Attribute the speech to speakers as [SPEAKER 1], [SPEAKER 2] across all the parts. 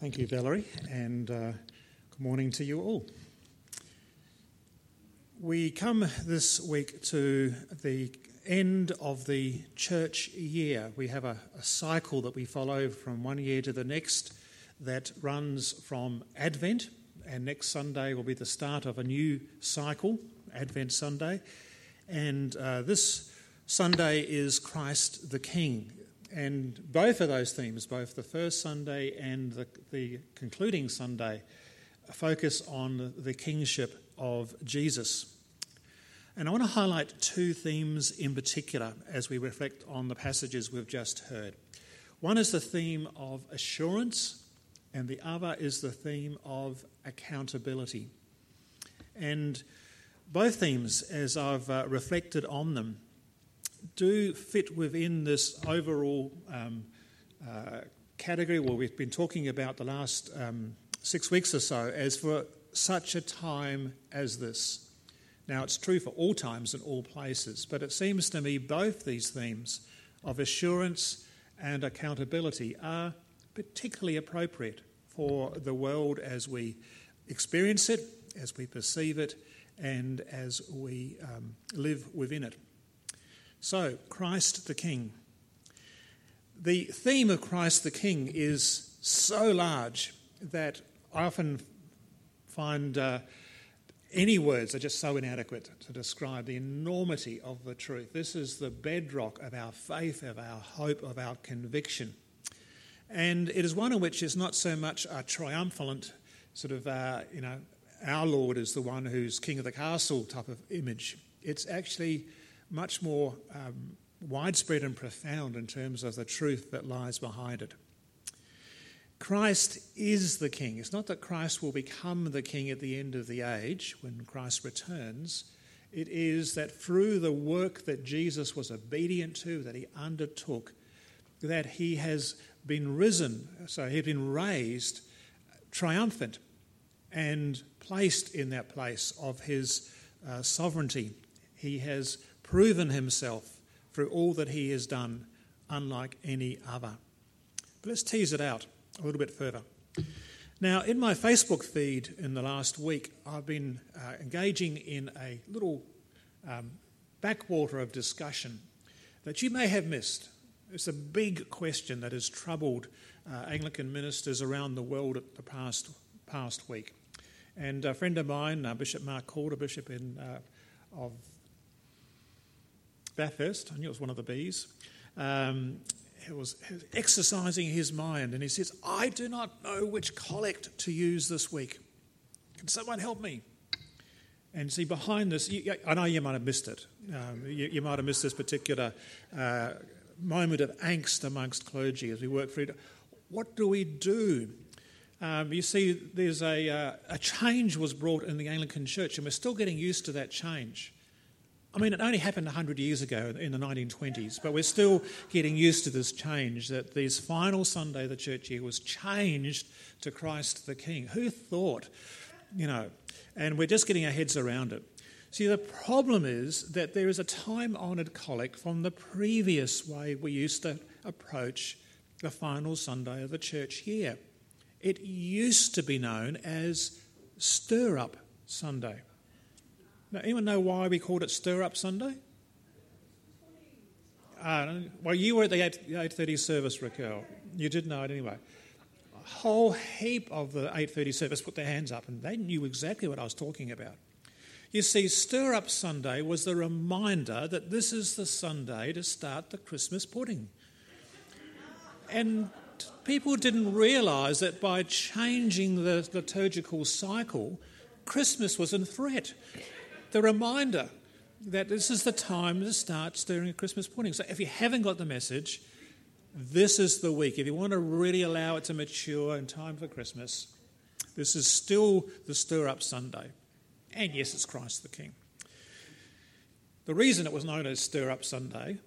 [SPEAKER 1] Thank you, Valerie, and uh, good morning to you all. We come this week to the end of the church year. We have a, a, cycle that we follow from one year to the next that runs from Advent, and next Sunday will be the start of a new cycle, Advent Sunday. And uh, this Sunday is Christ the King. And both of those themes, both the first Sunday and the, the concluding Sunday, focus on the kingship of Jesus. And I want to highlight two themes in particular as we reflect on the passages we've just heard. One is the theme of assurance, and the other is the theme of accountability. And both themes, as I've uh, reflected on them, do fit within this overall um, uh, category where we've been talking about the last um, six weeks or so as for such a time as this. Now, it's true for all times and all places, but it seems to me both these themes of assurance and accountability are particularly appropriate for the world as we experience it, as we perceive it, and as we um, live within it. So, Christ the King. The theme of Christ the King is so large that I often find uh, any words are just so inadequate to describe the enormity of the truth. This is the bedrock of our faith, of our hope, of our conviction. And it is one in which is not so much a triumphant sort of, uh, you know, our Lord is the one who's king of the castle type of image. It's actually much more um, widespread and profound in terms of the truth that lies behind it. Christ is the king. It's not that Christ will become the king at the end of the age when Christ returns. It is that through the work that Jesus was obedient to, that he undertook, that he has been risen, so he's been raised triumphant and placed in that place of his uh, sovereignty. He has proven himself through all that he has done, unlike any other. But let's tease it out a little bit further. Now, in my Facebook feed in the last week, I've been uh, engaging in a little um, backwater of discussion that you may have missed. It's a big question that has troubled uh, Anglican ministers around the world at the past, past week. And a friend of mine, uh, Bishop Mark Calder, Bishop in, uh, of Bathurst, I knew it was one of the bees, um, he was, was exercising his mind and he says, I do not know which collect to use this week. Can someone help me? And see, behind this, you, I know you might have missed it. Um, you, you, might have missed this particular uh, moment of angst amongst clergy as we work through. What do we do? Um, you see, there's a, uh, a change was brought in the Anglican Church, and we're still getting used to that change. I mean, it only happened 100 years ago in the 1920s, but we're still getting used to this change that this final Sunday of the church year was changed to Christ the King. Who thought, you know, and we're just getting our heads around it. See, the problem is that there is a time honoured collect from the previous way we used to approach the final Sunday of the church year. It used to be known as Stir Up Sunday. Now, anyone know why we called it Stir Up Sunday? Uh, well, you were at the 8, 8.30 service, Raquel. You did know it anyway. A whole heap of the 8.30 service put their hands up and they knew exactly what I was talking about. You see, Stir Up Sunday was the reminder that this is the Sunday to start the Christmas pudding. And people didn't realise that by changing the liturgical cycle, Christmas was in threat the reminder that this is the time to start stirring a Christmas pudding. So if you haven't got the message, this is the week. If you want to really allow it to mature in time for Christmas, this is still the Stir Up Sunday. And yes, it's Christ the King. The reason it was known as Stir Up Sunday,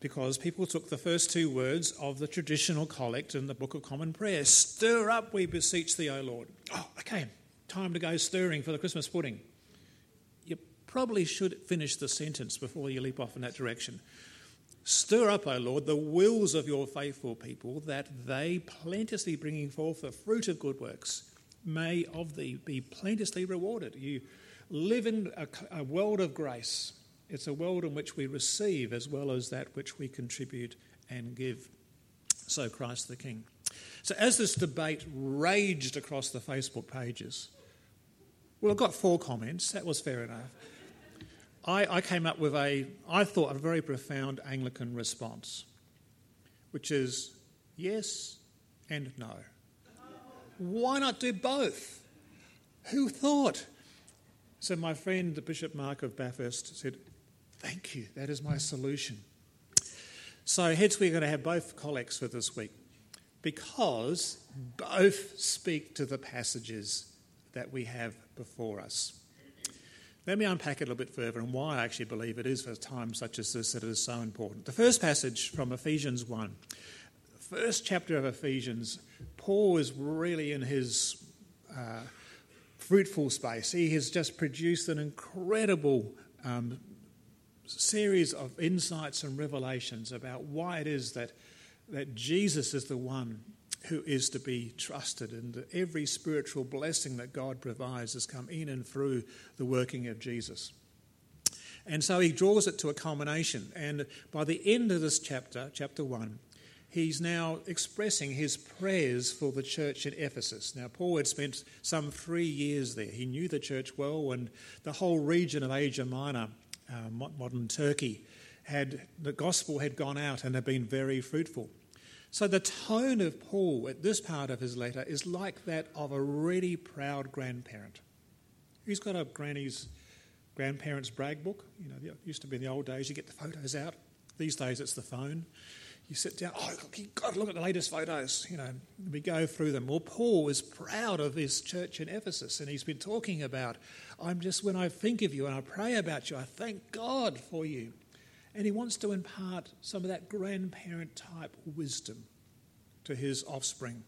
[SPEAKER 1] because people took the first two words of the traditional collect in the Book of Common Prayer Stir up, we beseech thee, O Lord. Oh, okay, time to go stirring for the Christmas pudding probably should finish the sentence before you leap off in that direction. Stir up, O Lord, the wills of your faithful people, that they, plenteously bringing forth the fruit of good works, may of thee be plenteously rewarded. You live in a, a world of grace. It's a world in which we receive as well as that which we contribute and give. So, Christ the King. So, as this debate raged across the Facebook pages, well, I got four comments. That was fair enough. I, I came up with a, I thought, a very profound Anglican response, which is yes and no. Why not do both? Who thought? So, my friend, the Bishop Mark of Bathurst, said, Thank you, that is my solution. So, hence, we're going to have both collects for this week because both speak to the passages that we have before us. Let me unpack it a little bit further and why I actually believe it is for times such as this that it is so important. The first passage from Ephesians 1, first chapter of Ephesians, Paul is really in his uh, fruitful space. He has just produced an incredible um, series of insights and revelations about why it is that, that Jesus is the one who is to be trusted, and every spiritual blessing that God provides has come in and through the working of Jesus. And so he draws it to a culmination. And by the end of this chapter, chapter 1, he's now expressing his prayers for the church at Ephesus. Now, Paul had spent some three years there. He knew the church well, and the whole region of Asia Minor, uh, modern Turkey, had the gospel had gone out and had been very fruitful. So the tone of Paul at this part of his letter is like that of a really proud grandparent. He's got a granny's grandparents' brag book. You know, it used to be in the old days, you get the photos out. These days it's the phone. You sit down, oh, you've got to look at the latest photos. You know, we go through them. Well, Paul is proud of his church in Ephesus, and he's been talking about, I'm just, when I think of you and I pray about you, I thank God for you. And he wants to impart some of that grandparent type wisdom to his offspring.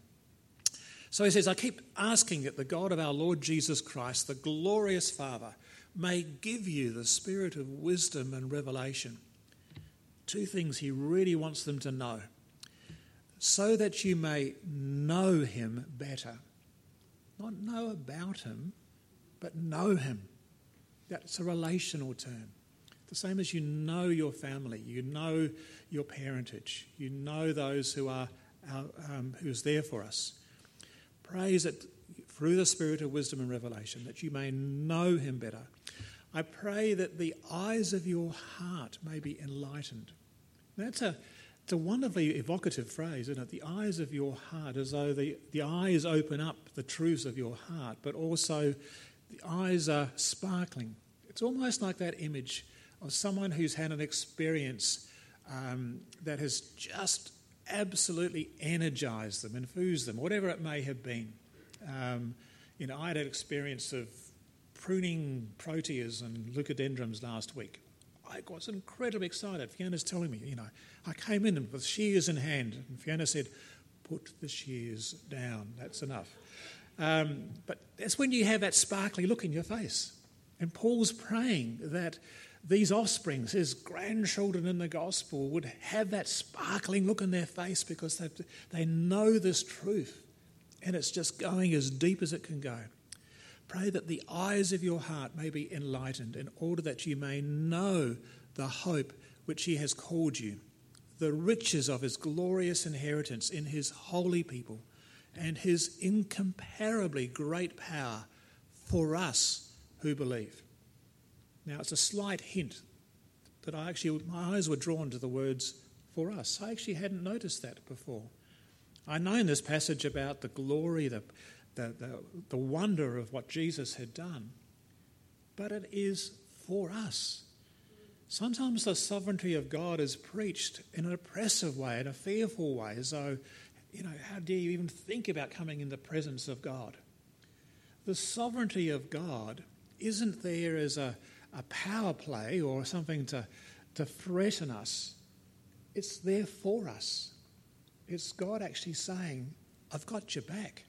[SPEAKER 1] So he says, I keep asking that the God of our Lord Jesus Christ, the glorious Father, may give you the spirit of wisdom and revelation. Two things he really wants them to know so that you may know him better. Not know about him, but know him. That's a relational term. The same as you know your family, you know your parentage, you know those who are our, um, who's there for us. Praise that through the spirit of wisdom and revelation that you may know him better. I pray that the eyes of your heart may be enlightened. That's a, it's a wonderfully evocative phrase, isn't it? The eyes of your heart, as though the, the eyes open up the truths of your heart, but also the eyes are sparkling. It's almost like that image of someone who's had an experience um, that has just absolutely energized them, and infused them, whatever it may have been. Um, you know, I had an experience of pruning proteas and leucadendrons last week. I was incredibly excited. Fiona's telling me, you know, I came in with shears in hand, and Fiona said, Put the shears down, that's enough. Um, but that's when you have that sparkly look in your face. And Paul's praying that these offsprings, his grandchildren in the gospel, would have that sparkling look in their face because they, they know this truth and it's just going as deep as it can go. Pray that the eyes of your heart may be enlightened in order that you may know the hope which he has called you, the riches of his glorious inheritance in his holy people, and his incomparably great power for us who believe. Now, it's a slight hint that I actually, my eyes were drawn to the words for us. I actually hadn't noticed that before. I know in this passage about the glory, the, the, the, the wonder of what Jesus had done, but it is for us. Sometimes the sovereignty of God is preached in an oppressive way, in a fearful way, as though, you know, how dare you even think about coming in the presence of God? The sovereignty of God isn't there as a, a power play or something to, to threaten us. It's there for us. It's God actually saying, I've got your back.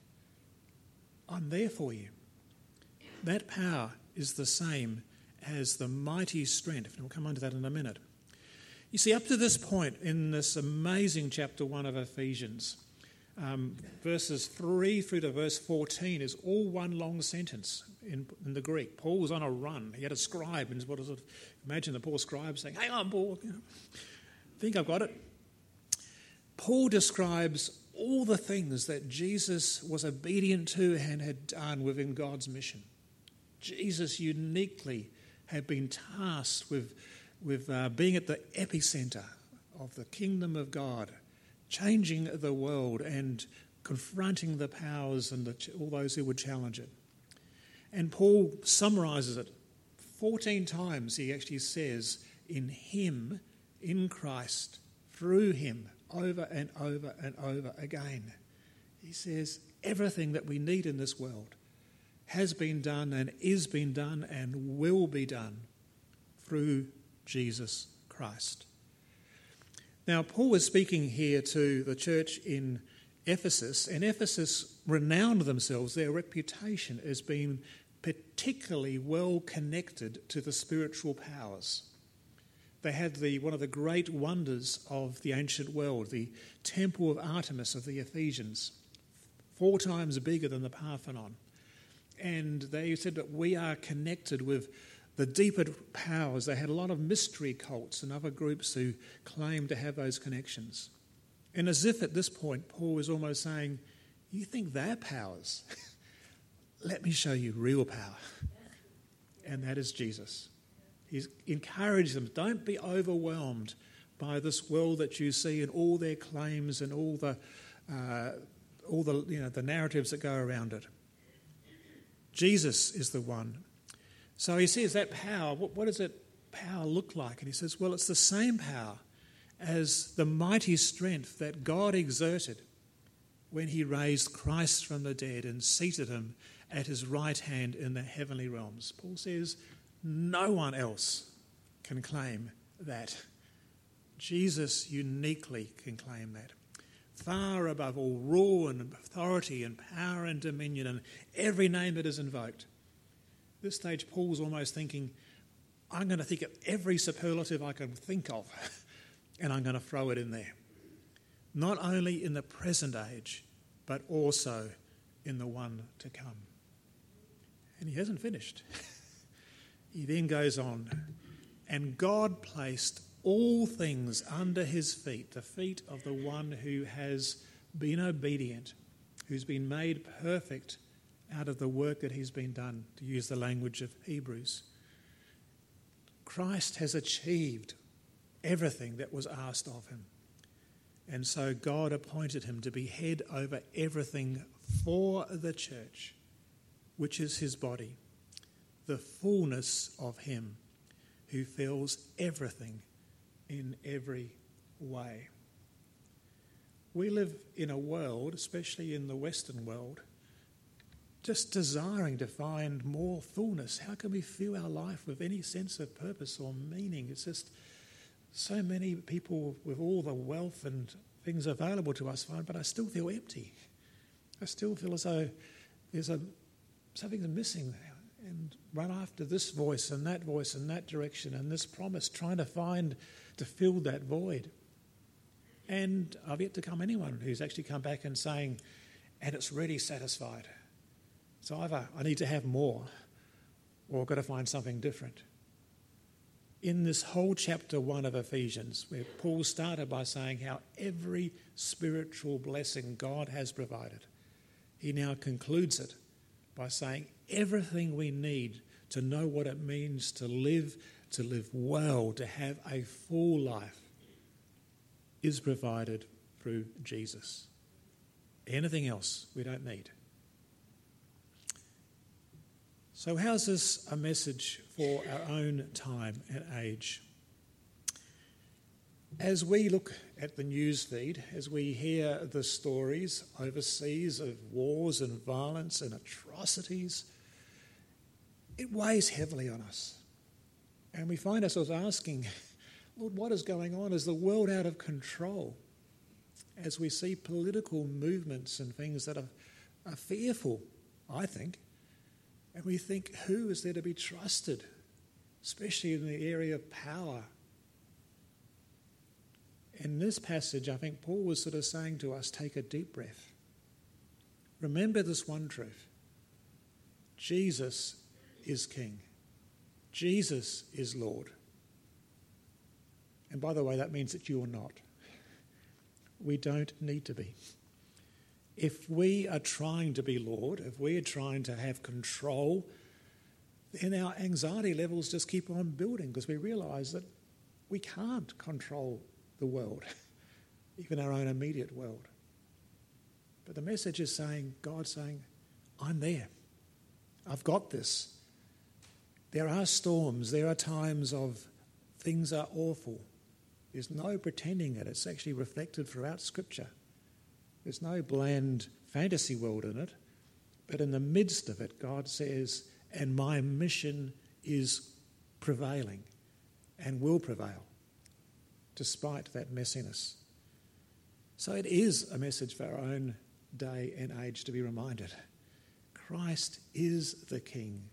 [SPEAKER 1] I'm there for you. That power is the same as the mighty strength, and we'll come on to that in a minute. You see, up to this point in this amazing chapter 1 of Ephesians, um, verses 3 through to verse 14 is all one long sentence in, in, the Greek. Paul was on a run. He had a scribe, and what is it? Imagine the poor scribe saying, Hang on, Paul. You know, think I've got it. Paul describes all the things that Jesus was obedient to and had done within God's mission. Jesus uniquely had been tasked with, with uh, being at the epicenter of the kingdom of God, changing the world and confronting the powers and the, all those who would challenge it. And Paul summarizes it 14 times. He actually says, In Him, in Christ, through Him, over and over and over again. He says, Everything that we need in this world has been done and is being done and will be done through Jesus Christ. Now, Paul was speaking here to the church in Ephesus, and Ephesus renowned themselves, their reputation as being particularly well connected to the spiritual powers. They had the, one of the great wonders of the ancient world, the temple of Artemis of the Ephesians, four times bigger than the Parthenon and they said that we are connected with the deeper powers. They had a lot of mystery cults and other groups who claimed to have those connections. And as if at this point, Paul was almost saying, You think they're powers? Let me show you real power. And that is Jesus. He's encouraged them don't be overwhelmed by this world that you see and all their claims and all the, uh, all the, you know, the narratives that go around it. Jesus is the one. So he says that power, what, what does that power look like? And he says, well, it's the same power as the mighty strength that God exerted when he raised Christ from the dead and seated him at his right hand in the heavenly realms. Paul says, no one else can claim that. Jesus uniquely can claim that far above all rule and authority and power and dominion and every name that is invoked. This stage, Paul's almost thinking, I'm going to think of every superlative I can think of and I'm going to throw it in there. Not only in the present age, but also in the one to come. And he hasn't finished. he then goes on, and God placed all things under his feet, the feet of the one who has been obedient, who's been made perfect out of the work that he's been done, to use the language of Hebrews. Christ has achieved everything that was asked of him. And so God appointed him to be head over everything for the church, which is his body, the fullness of him who fills everything in every way. We live in a world, especially in the Western world, just desiring to find more fullness. How can we fill our life with any sense of purpose or meaning? It's just so many people with all the wealth and things available to us find, but I still feel empty. I still feel as though there's a something's missing and run after this voice and that voice and that direction and this promise, trying to find to fill that void. And I've yet to come anyone who's actually come back and saying, and it's really satisfied. So either I need to have more or I've got to find something different. In this whole chapter 1 of Ephesians, where Paul started by saying how every spiritual blessing God has provided, he now concludes it by saying everything we need to know what it means to live to live well, to have a full life, is provided through Jesus. Anything else we don't need. So, how's this a message for our own time and age? As we look at the news feed, as we hear the stories overseas of wars and violence and atrocities, it weighs heavily on us. And we find ourselves asking, Lord, what is going on? Is the world out of control? As we see political movements and things that are, are fearful, I think. And we think, who is there to be trusted, especially in the area of power? in this passage, I think Paul was sort of saying to us take a deep breath. Remember this one truth Jesus is King, Jesus is Lord. And by the way, that means that you are not. We don't need to be. If we are trying to be Lord, if we are trying to have control, then our anxiety levels just keep on building because we realize that we can't control the world, even our own immediate world. But the message is saying, God saying, I'm there. I've got this. There are storms, there are times of things are awful. There's no pretending it. It's actually reflected throughout Scripture. There's no bland fantasy world in it. But in the midst of it, God says, and my mission is prevailing and will prevail despite that messiness. So it is a message for our own day and age to be reminded Christ is the King.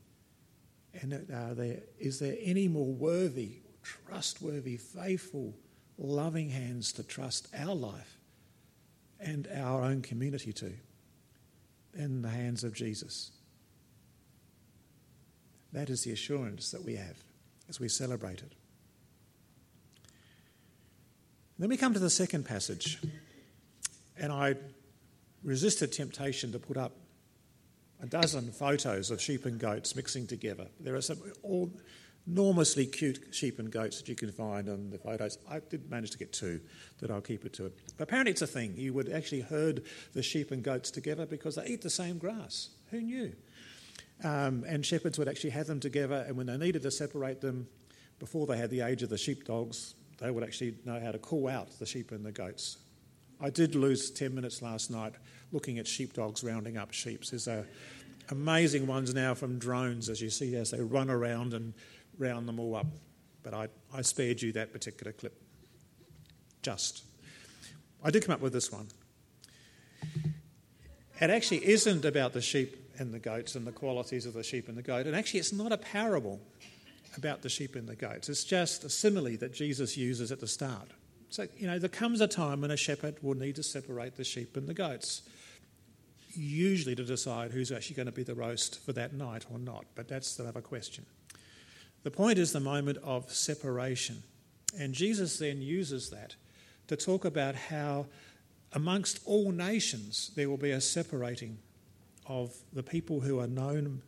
[SPEAKER 1] And are there, is there any more worthy, trustworthy, faithful, loving hands to trust our life and our own community to in the hands of Jesus? That is the assurance that we have as we celebrate it. Then we come to the second passage, and I resisted temptation to put up a dozen photos of sheep and goats mixing together. There are some all enormously cute sheep and goats that you can find on the photos. I did manage to get two, that I'll keep it to it. But apparently, it's a thing. You would actually herd the sheep and goats together because they eat the same grass. Who knew? Um, and shepherds would actually have them together, and when they needed to separate them before they had the age of the sheepdogs, they would actually know how to call out the sheep and the goats. I did lose 10 minutes last night looking at sheepdogs rounding up sheep. There's a, amazing ones now from drones, as you see, as they run around and round them all up. But I, I spared you that particular clip. Just. I did come up with this one. It actually isn't about the sheep and the goats and the qualities of the sheep and the goat. And actually, it's not a parable about the sheep and the goats. It's just a simile that Jesus uses at the start. So, you know, there comes a time when a shepherd will need to separate the sheep and the goats, usually to decide who's actually going to be the roast for that night or not. But that's another question. The point is the moment of separation. And Jesus then uses that to talk about how, amongst all nations, there will be a separating of the people who are known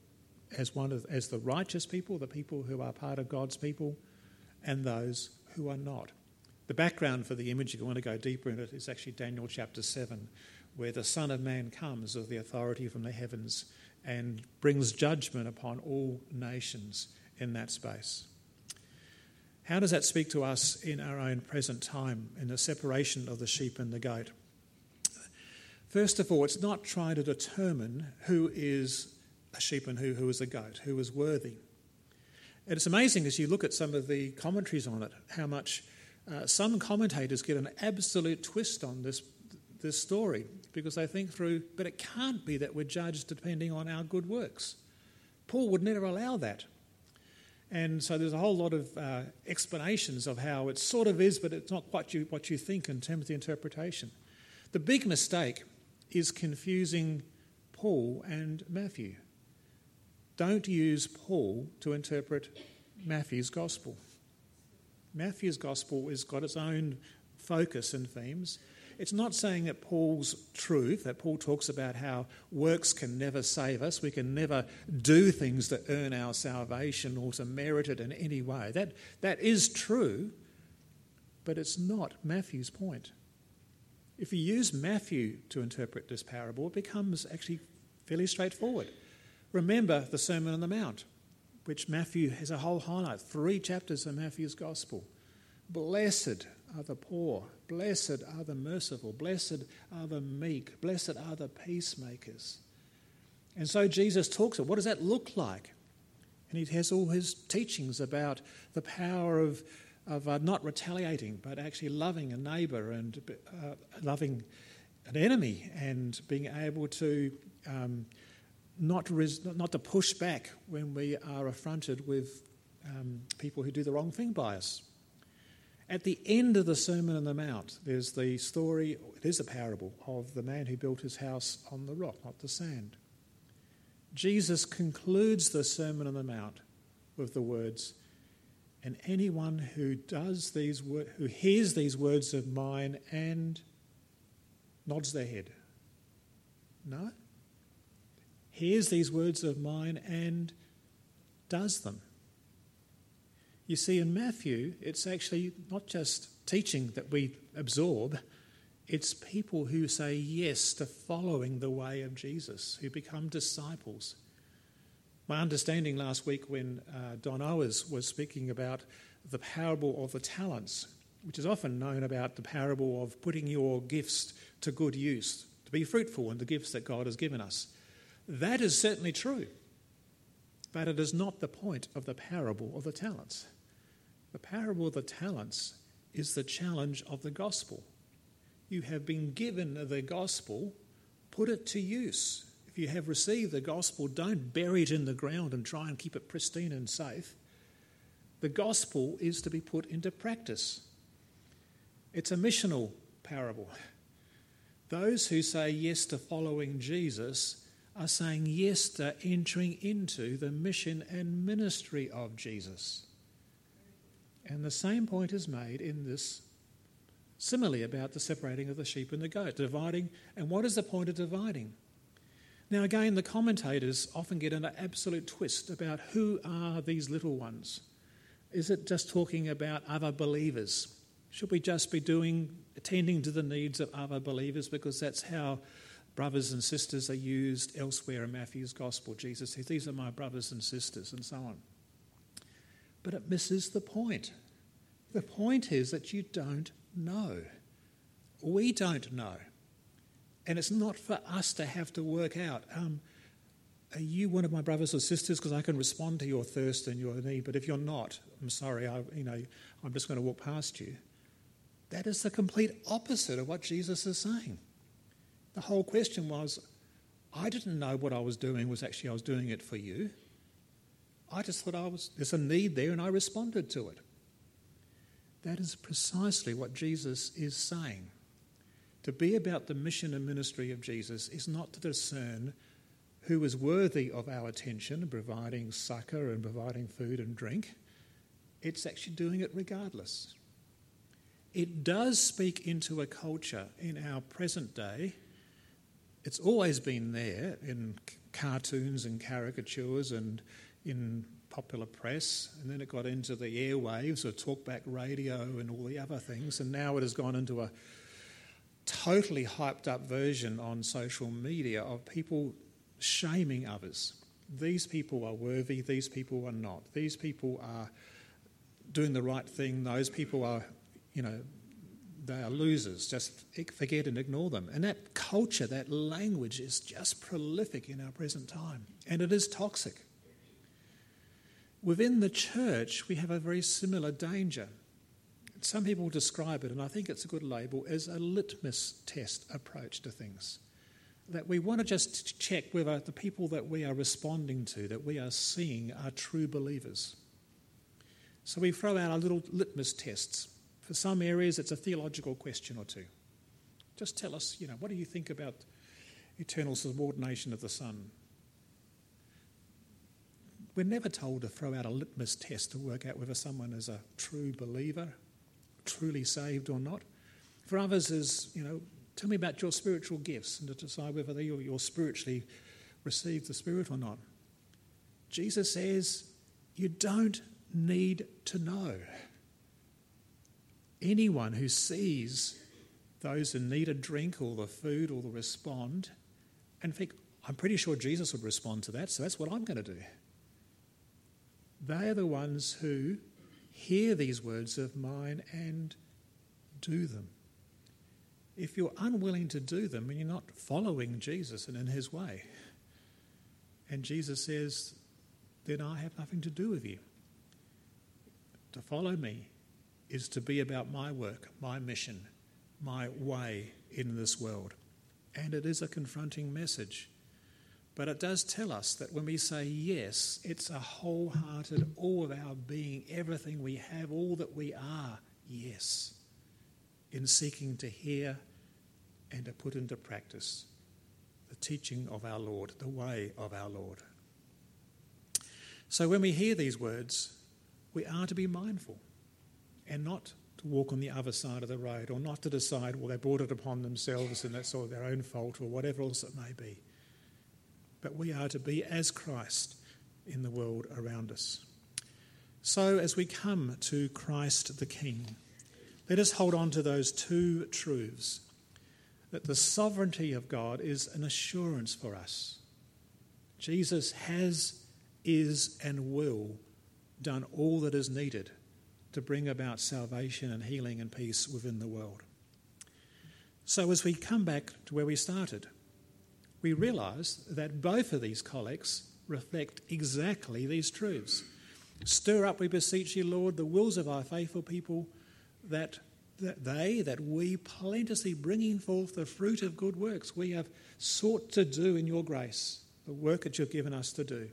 [SPEAKER 1] as one of as the righteous people, the people who are part of God's people, and those who are not. The background for the image, if you want to go deeper in it, is actually Daniel chapter 7, where the Son of Man comes with the authority from the heavens and brings judgment upon all nations in that space. How does that speak to us in our own present time, in the separation of the sheep and the goat? First of all, it's not trying to determine who is a sheep and who, who is a goat, who is worthy. And it's amazing as you look at some of the commentaries on it, how much uh, some commentators get an absolute twist on this, this story because they think through, but it can't be that we're judged depending on our good works. Paul would never allow that. And so there's a whole lot of uh, explanations of how it sort of is, but it's not quite you, what you think in terms of the interpretation. The big mistake is confusing Paul and Matthew don't use Paul to interpret Matthew's gospel. Matthew's gospel has got its own focus and themes. It's not saying that Paul's truth, that Paul talks about how works can never save us, we can never do things that earn our salvation or to merit it in any way. That, that is true, but it's not Matthew's point. If you use Matthew to interpret this parable, it becomes actually fairly straightforward. Remember the Sermon on the Mount, which Matthew has a whole highlight, three chapters of Matthew's Gospel. Blessed are the poor, blessed are the merciful, blessed are the meek, blessed are the peacemakers. And so Jesus talks about what does that look like? And he has all his teachings about the power of, of uh, not retaliating, but actually loving a neighbour and uh, loving an enemy and being able to um, not, res- not to push back when we are affronted with um, people who do the wrong thing by us. At the end of the Sermon on the Mount, there's the story, it is a parable, of the man who built his house on the rock, not the sand. Jesus concludes the Sermon on the Mount with the words, and anyone who does these who hears these words of mine and nods their head. No? Hears these words of mine and does them. You see, in Matthew, it's actually not just teaching that we absorb, it's people who say yes to following the way of Jesus, who become disciples. My understanding last week when uh, Don Owers was speaking about the parable of the talents, which is often known about the parable of putting your gifts to good use, to be fruitful in the gifts that God has given us. That is certainly true, but it is not the point of the parable of the talents. The parable of the talents is the challenge of the gospel. You have been given the gospel, put it to use. If you have received the gospel, don't bury it in the ground and try and keep it pristine and safe. The gospel is to be put into practice. It's a missional parable. Those who say yes to following Jesus are saying yes to entering into the mission and ministry of Jesus. And the same point is made in this simile about the separating of the sheep and the goat, dividing. And what is the point of dividing? Now, again, the commentators often get an absolute twist about who are these little ones. Is it just talking about other believers? Should we just be doing, attending to the needs of other believers because that's how brothers and sisters are used elsewhere in Matthew's gospel? Jesus says, These are my brothers and sisters, and so on. But it misses the point. The point is that you don't know. We don't know. And it's not for us to have to work out um, are you one of my brothers or sisters? Because I can respond to your thirst and your need. But if you're not, I'm sorry, I, you know, I'm just going to walk past you. That is the complete opposite of what Jesus is saying. The whole question was I didn't know what I was doing was actually I was doing it for you. I just thought I was there's a need there and I responded to it. That is precisely what Jesus is saying. To be about the mission and ministry of Jesus is not to discern who is worthy of our attention, providing succor and providing food and drink. It's actually doing it regardless. It does speak into a culture in our present day. It's always been there in cartoons and caricatures and in popular press, and then it got into the airwaves or talkback radio and all the other things, and now it has gone into a totally hyped up version on social media of people shaming others. These people are worthy, these people are not. These people are doing the right thing, those people are, you know, they are losers. Just forget and ignore them. And that culture, that language is just prolific in our present time, and it is toxic. Within the church, we have a very similar danger. Some people describe it, and I think it's a good label, as a litmus test approach to things. That we want to just check whether the people that we are responding to, that we are seeing, are true believers. So we throw out our little litmus tests. For some areas, it's a theological question or two. Just tell us, you know, what do you think about eternal subordination of the Son? We're never told to throw out a litmus test to work out whether someone is a true believer, truly saved or not. For others is, you know, tell me about your spiritual gifts and to decide whether you're, you're spiritually received the Spirit or not. Jesus says you don't need to know. Anyone who sees those in need a drink or the food or the respond and think, I'm pretty sure Jesus would respond to that, so that's what I'm going to do. They are the ones who hear these words of mine and do them. If you're unwilling to do them and you're not following Jesus and in his way, and Jesus says, then I have nothing to do with you. To follow me is to be about my work, my mission, my way in this world. And it is a confronting message. But it does tell us that when we say yes, it's a wholehearted, all of our being, everything we have, all that we are, yes in seeking to hear and to put into practice the teaching of our Lord, the way of our Lord. So when we hear these words, we are to be mindful and not to walk on the other side of the road or not to decide, well, they brought it upon themselves and that's all their own fault or whatever else it may be. But we are to be as Christ in the world around us. So as we come to Christ the King, let us hold on to those two truths that the sovereignty of God is an assurance for us. Jesus has is, and will done all that is needed to bring about salvation and healing and peace within the world. So, as we come back to where we started, we realise that both of these collects reflect exactly these truths. Stir up, we beseech you, Lord, the wills of our faithful people, that, that they, that we, plenteously bringing forth the fruit of good works we have sought to do in your grace, the work that you've given us to do.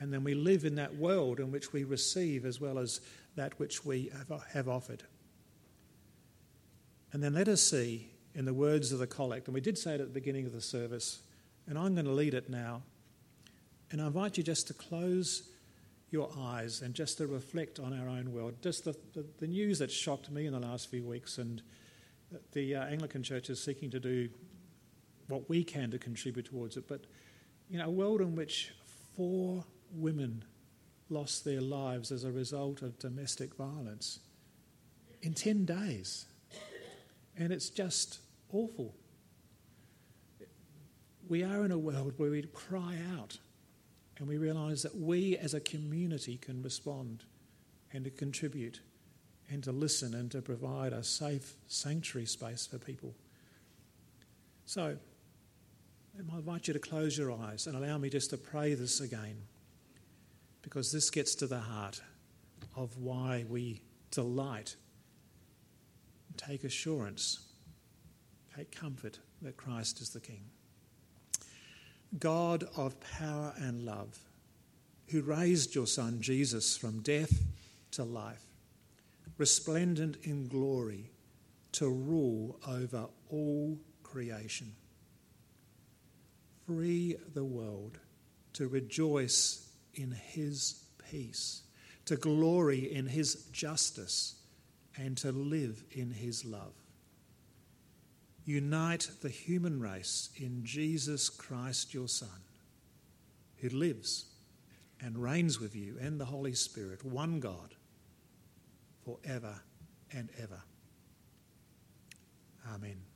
[SPEAKER 1] And then we live in that world in which we receive as well as that which we have offered. And then let us see in the words of the collect, and we did say it at the beginning of the service, and I'm going to lead it now. And I invite you just to close your eyes and just to reflect on our own world. Just the, the, the news that shocked me in the last few weeks, and the uh, Anglican Church is seeking to do what we can to contribute towards it. But, you know, a world in which four women lost their lives as a result of domestic violence in 10 days. And it's just awful. We are in a world where we cry out and we realise that we as a community can respond and to contribute and to listen and to provide a safe sanctuary space for people. So, I invite you to close your eyes and allow me just to pray this again because this gets to the heart of why we delight, take assurance, take comfort that Christ is the King. God of power and love, who raised your Son Jesus from death to life, resplendent in glory, to rule over all creation. Free the world to rejoice in his peace, to glory in his justice, and to live in his love. Unite the human race in Jesus Christ, your Son, who lives and reigns with you and the Holy Spirit, one God, forever and ever. Amen.